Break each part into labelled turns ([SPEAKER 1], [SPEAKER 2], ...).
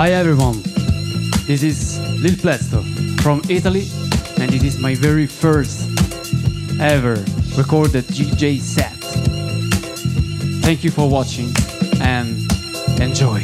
[SPEAKER 1] Hi everyone, this is Lil Plësto from Italy, and this is my very first ever recorded DJ set. Thank you for watching and enjoy.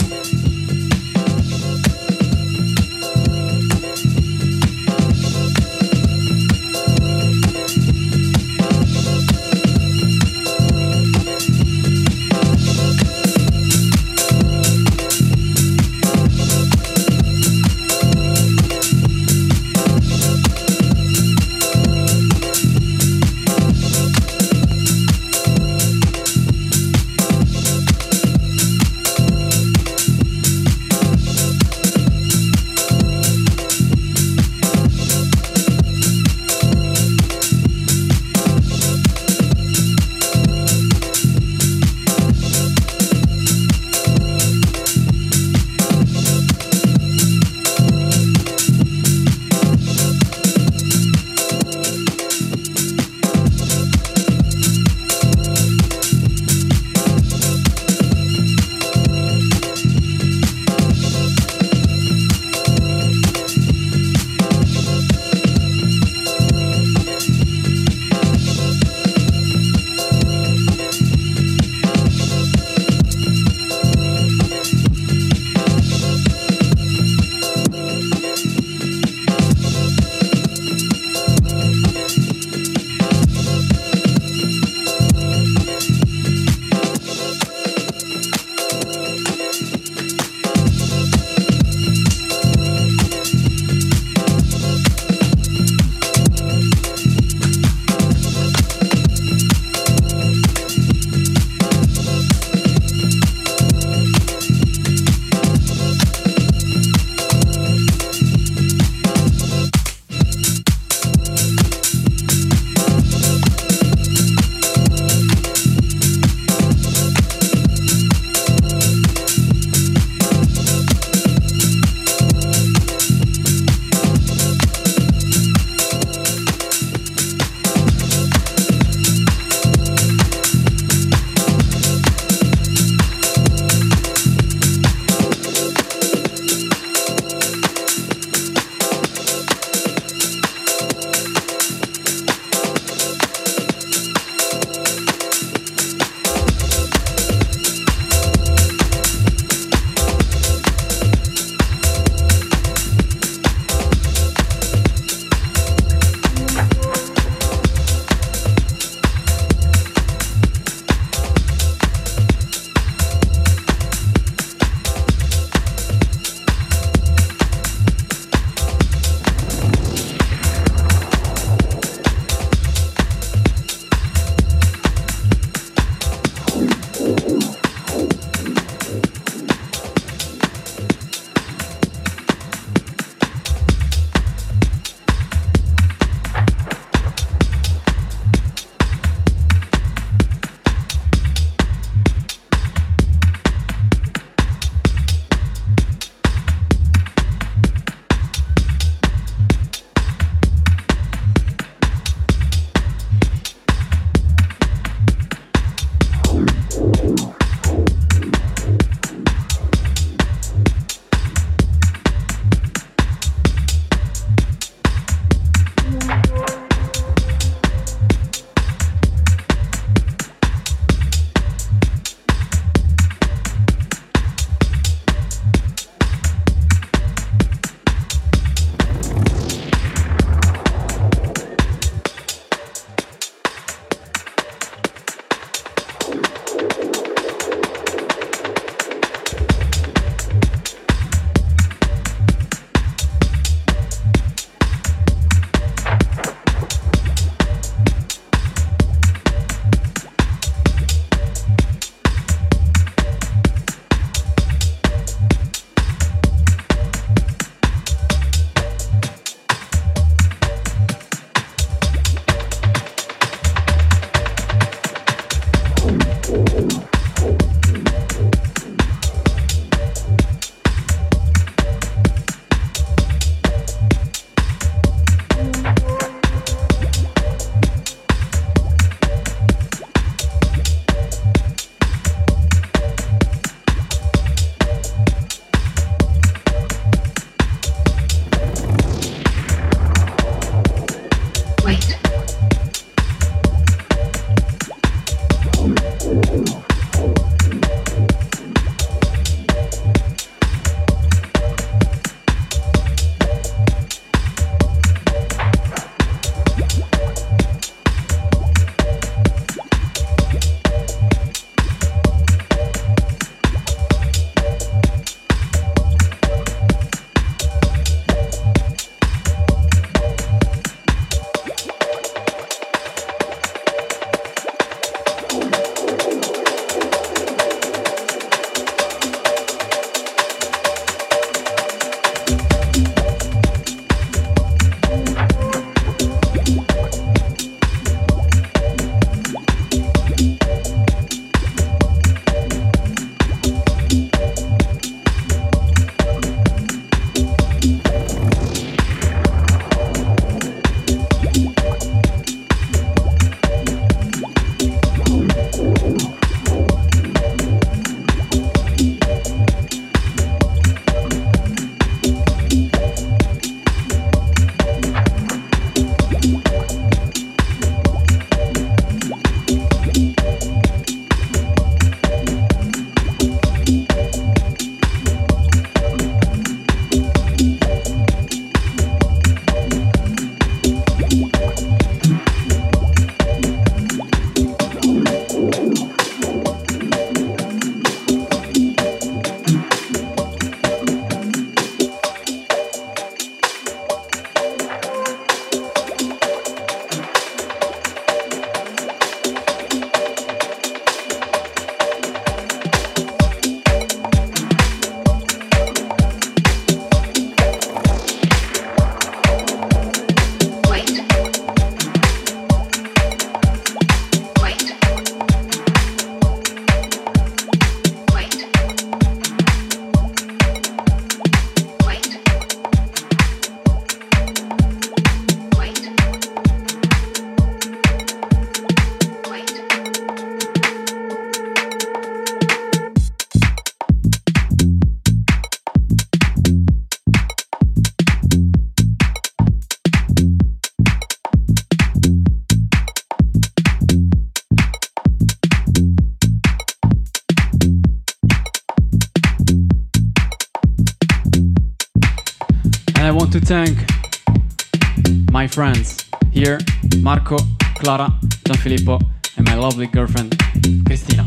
[SPEAKER 1] friends. Here, Marco, Clara, Gianfilippo, and my lovely girlfriend, Cristina.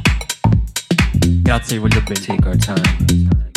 [SPEAKER 1] Grazie, voglio bene.
[SPEAKER 2] Take our time.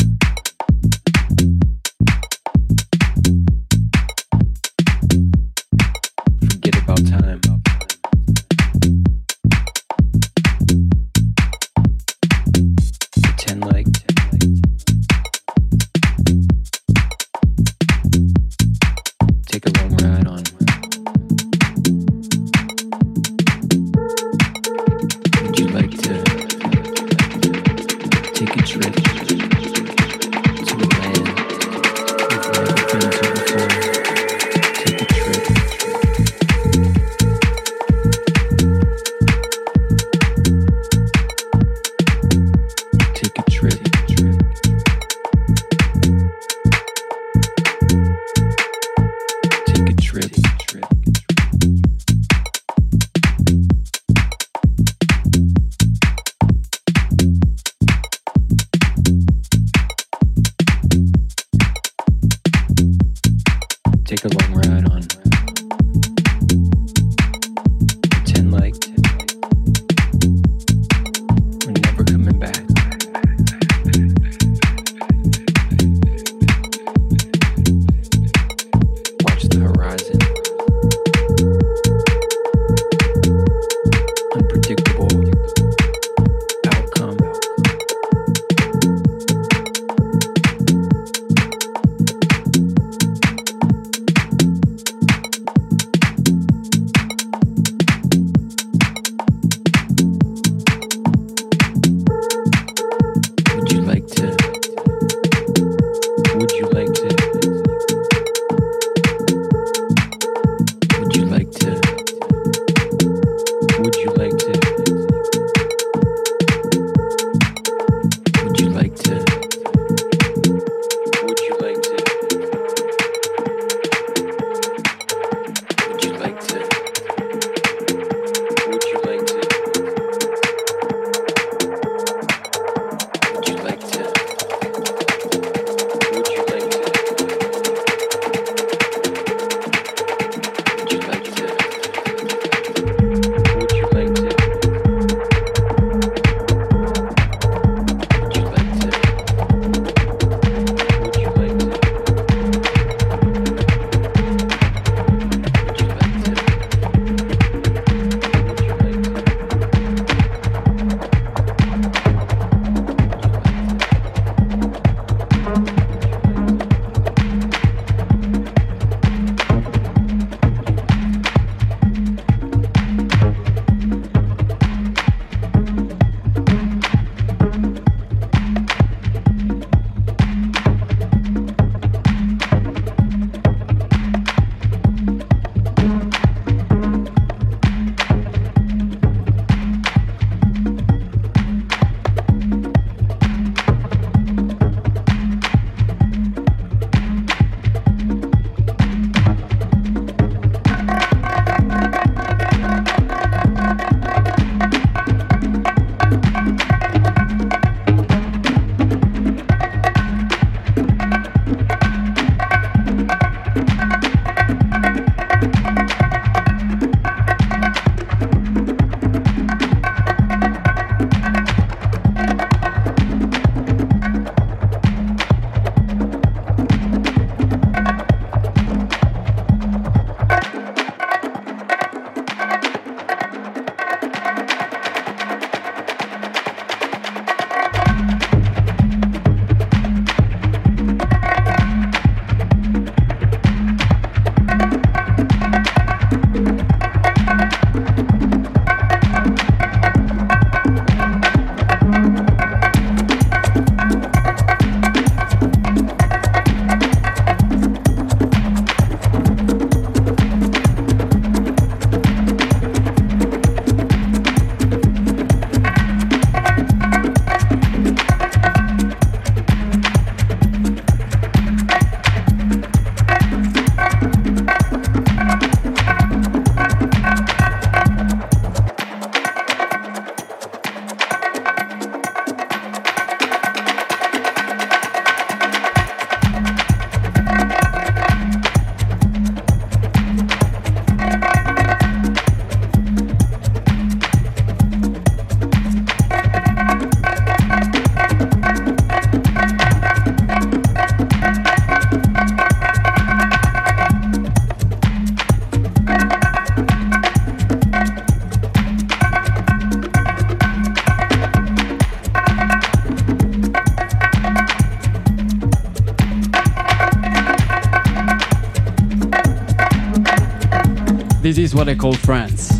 [SPEAKER 1] What I call friends.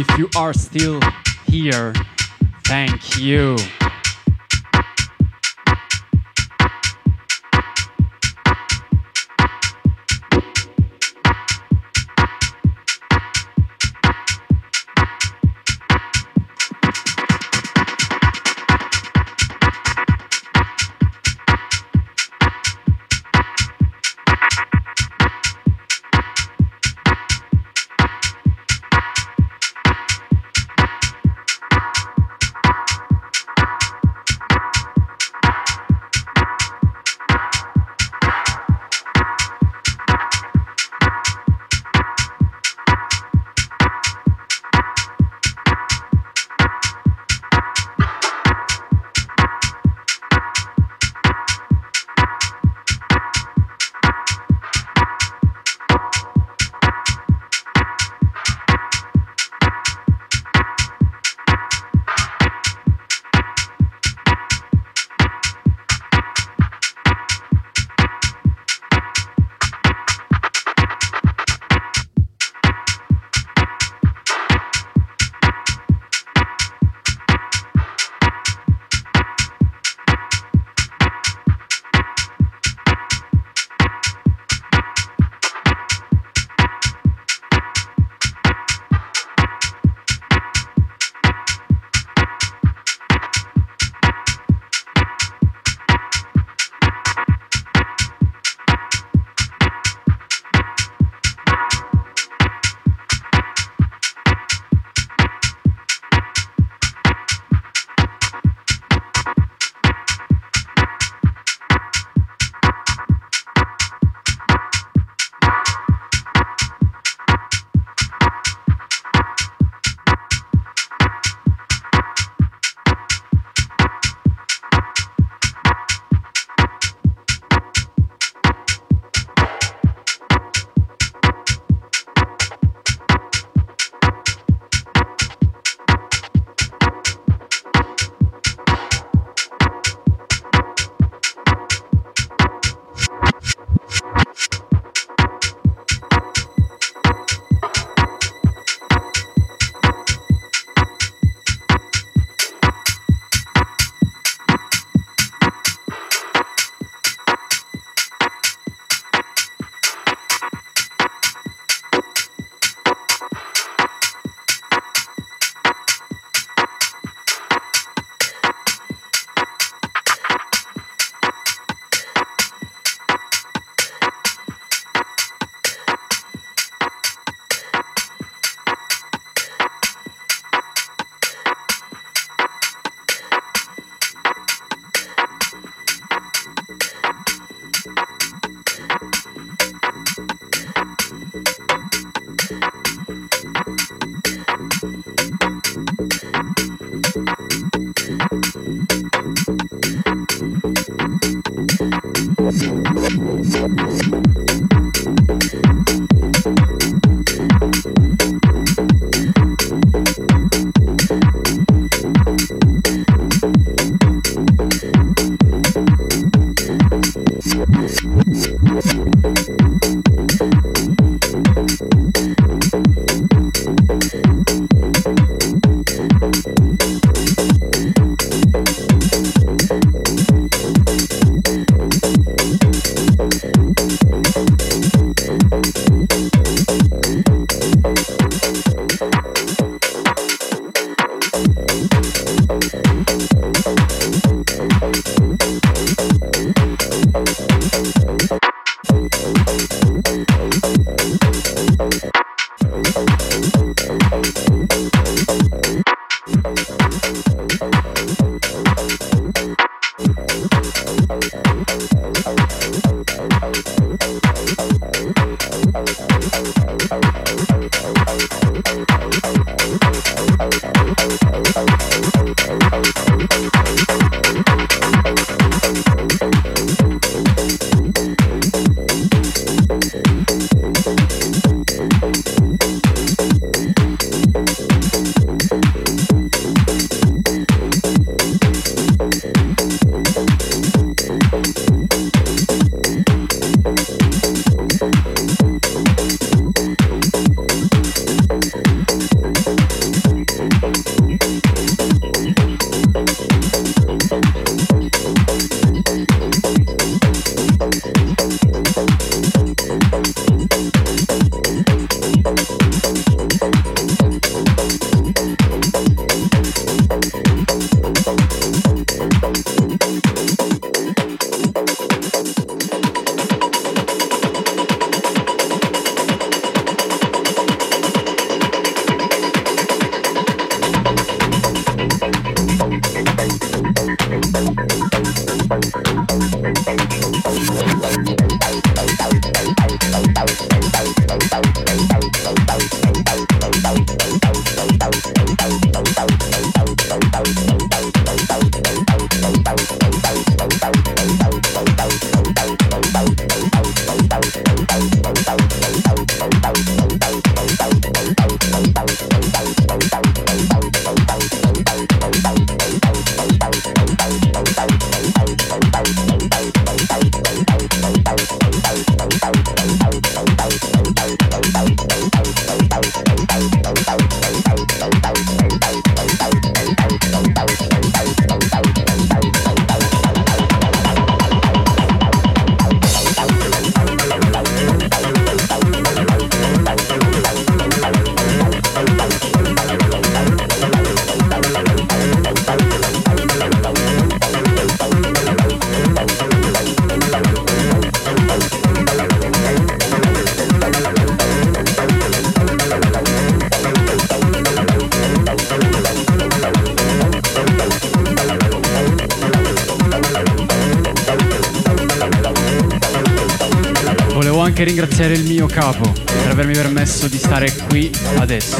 [SPEAKER 1] If you are still here, thank you. Yeah. Capo per avermi permesso di stare qui adesso.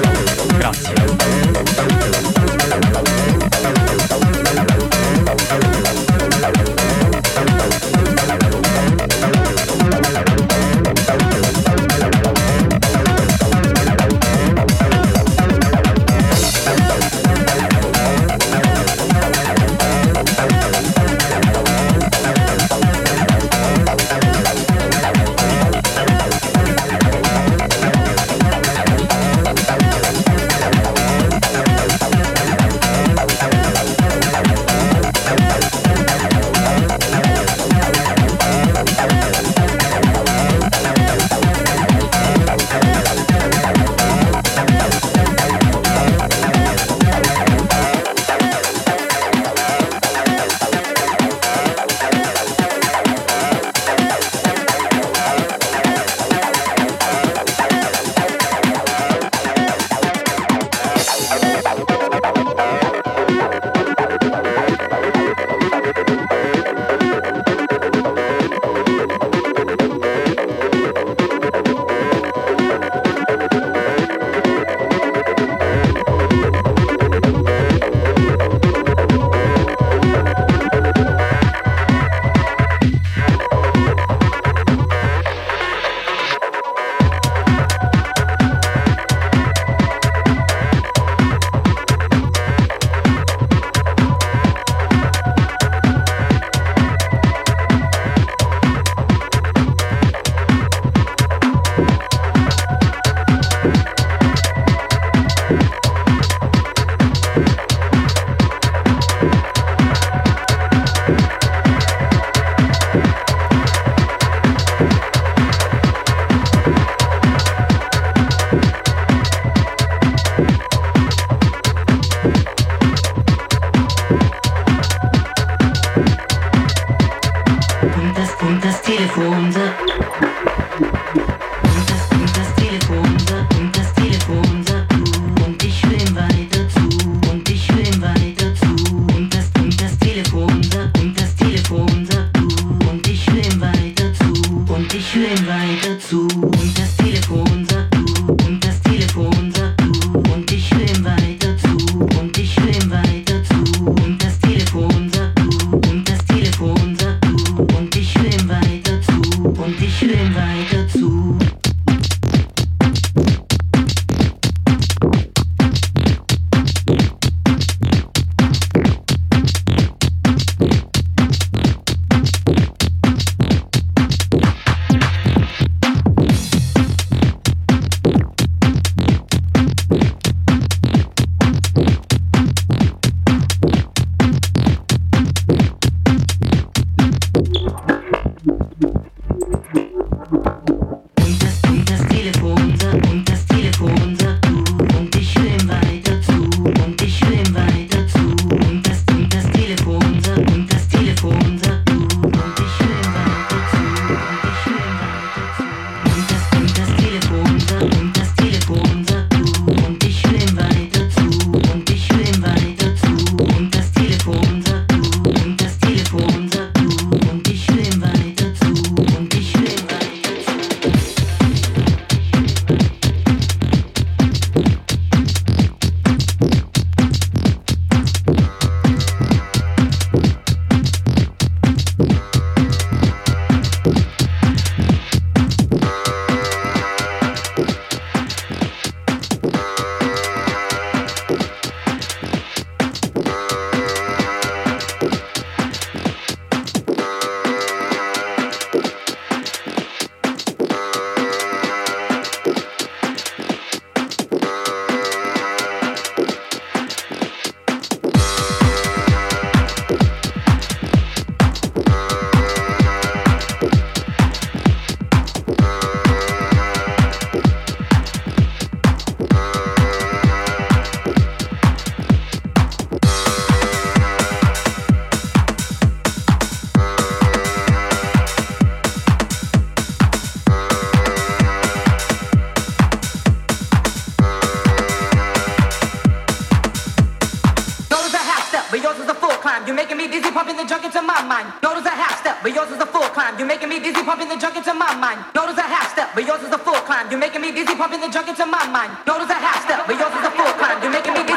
[SPEAKER 3] You're making me dizzy, pumping the junk into my mind. Yours is a half step, but yours is a full climb. You're making me dizzy, pumping the junk into my mind. Yours is a half step, but yours is a full climb. You're making me dizzy, pumping the junk into my mind. Yours is a half step, but yours is a full climb. You're making me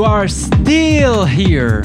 [SPEAKER 1] you are still here,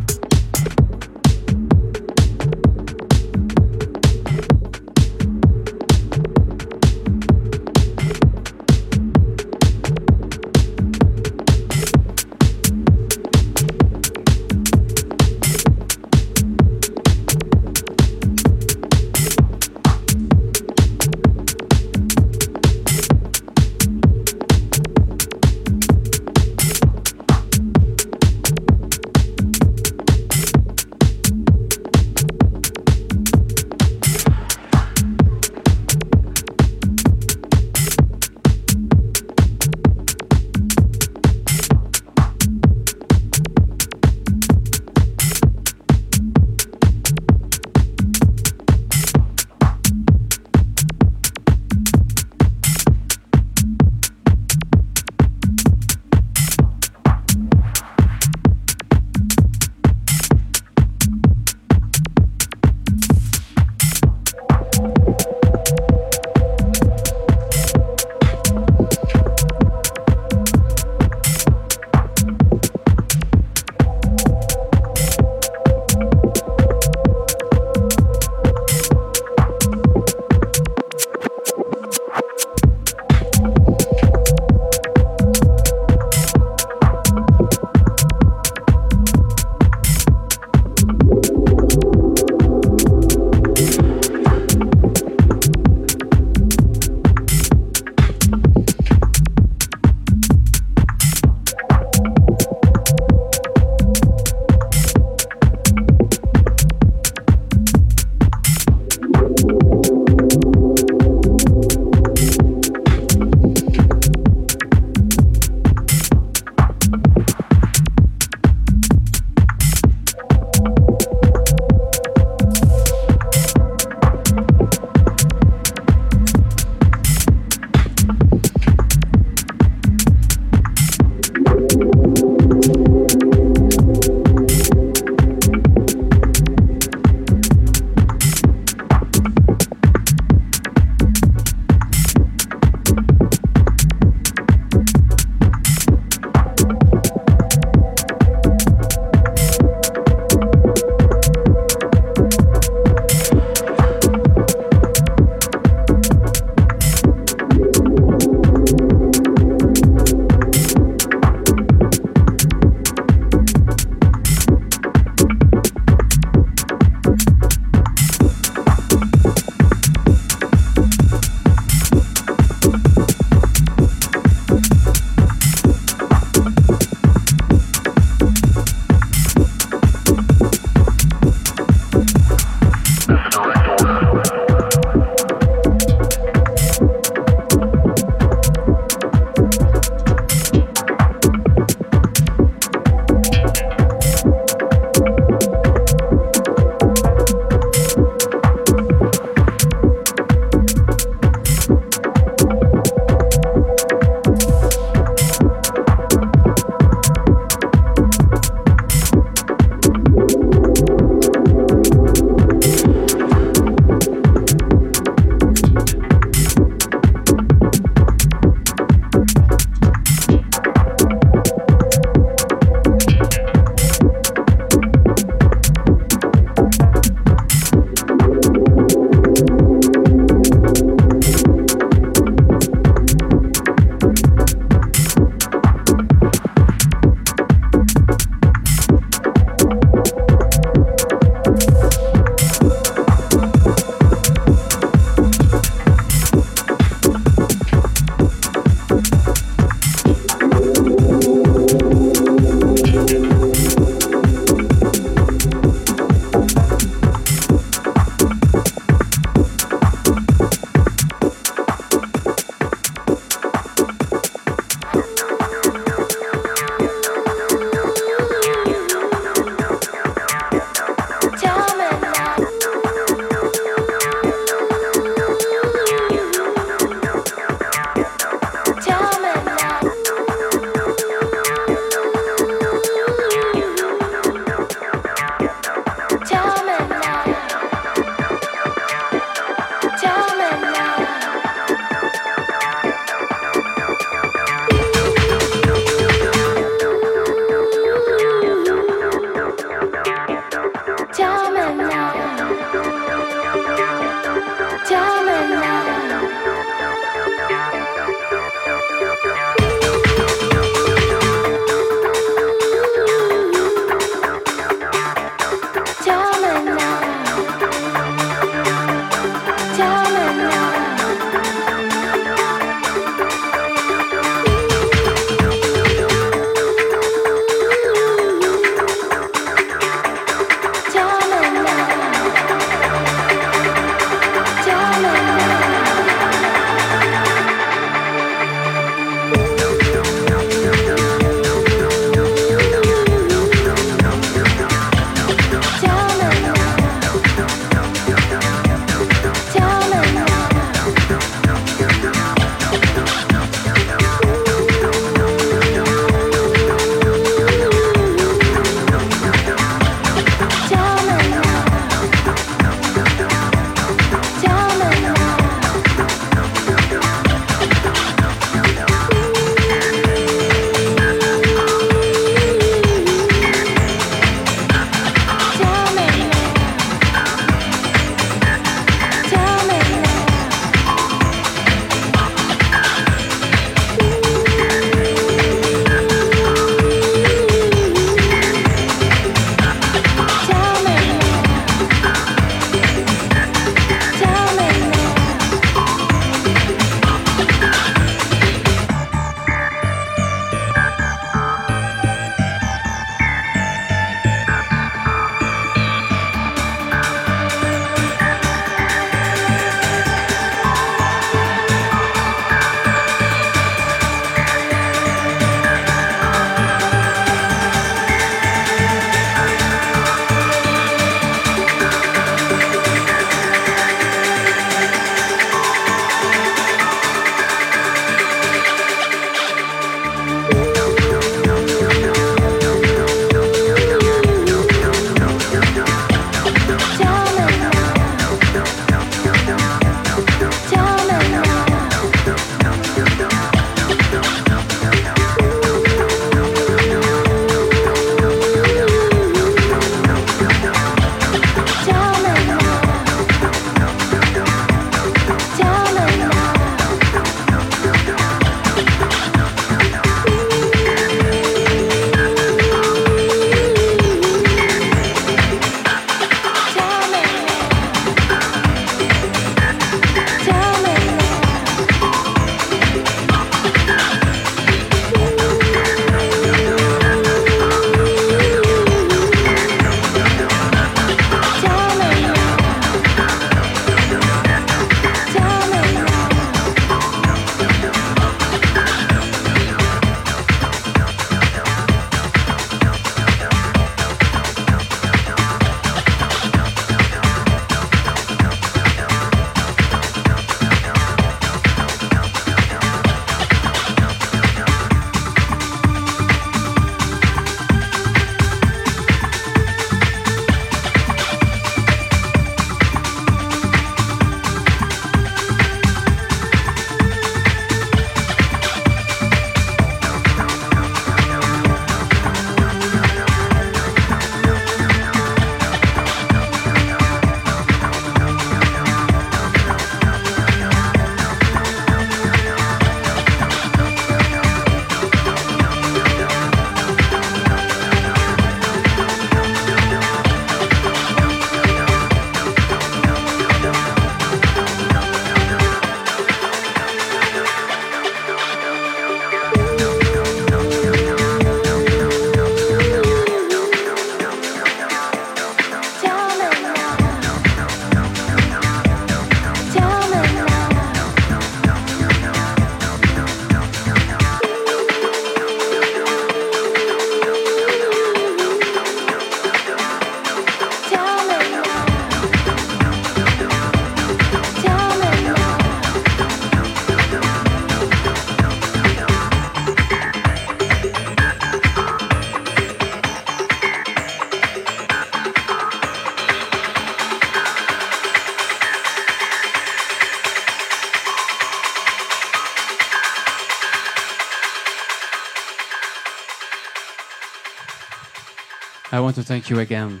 [SPEAKER 1] I want to thank you again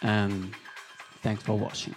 [SPEAKER 1] and thanks for watching.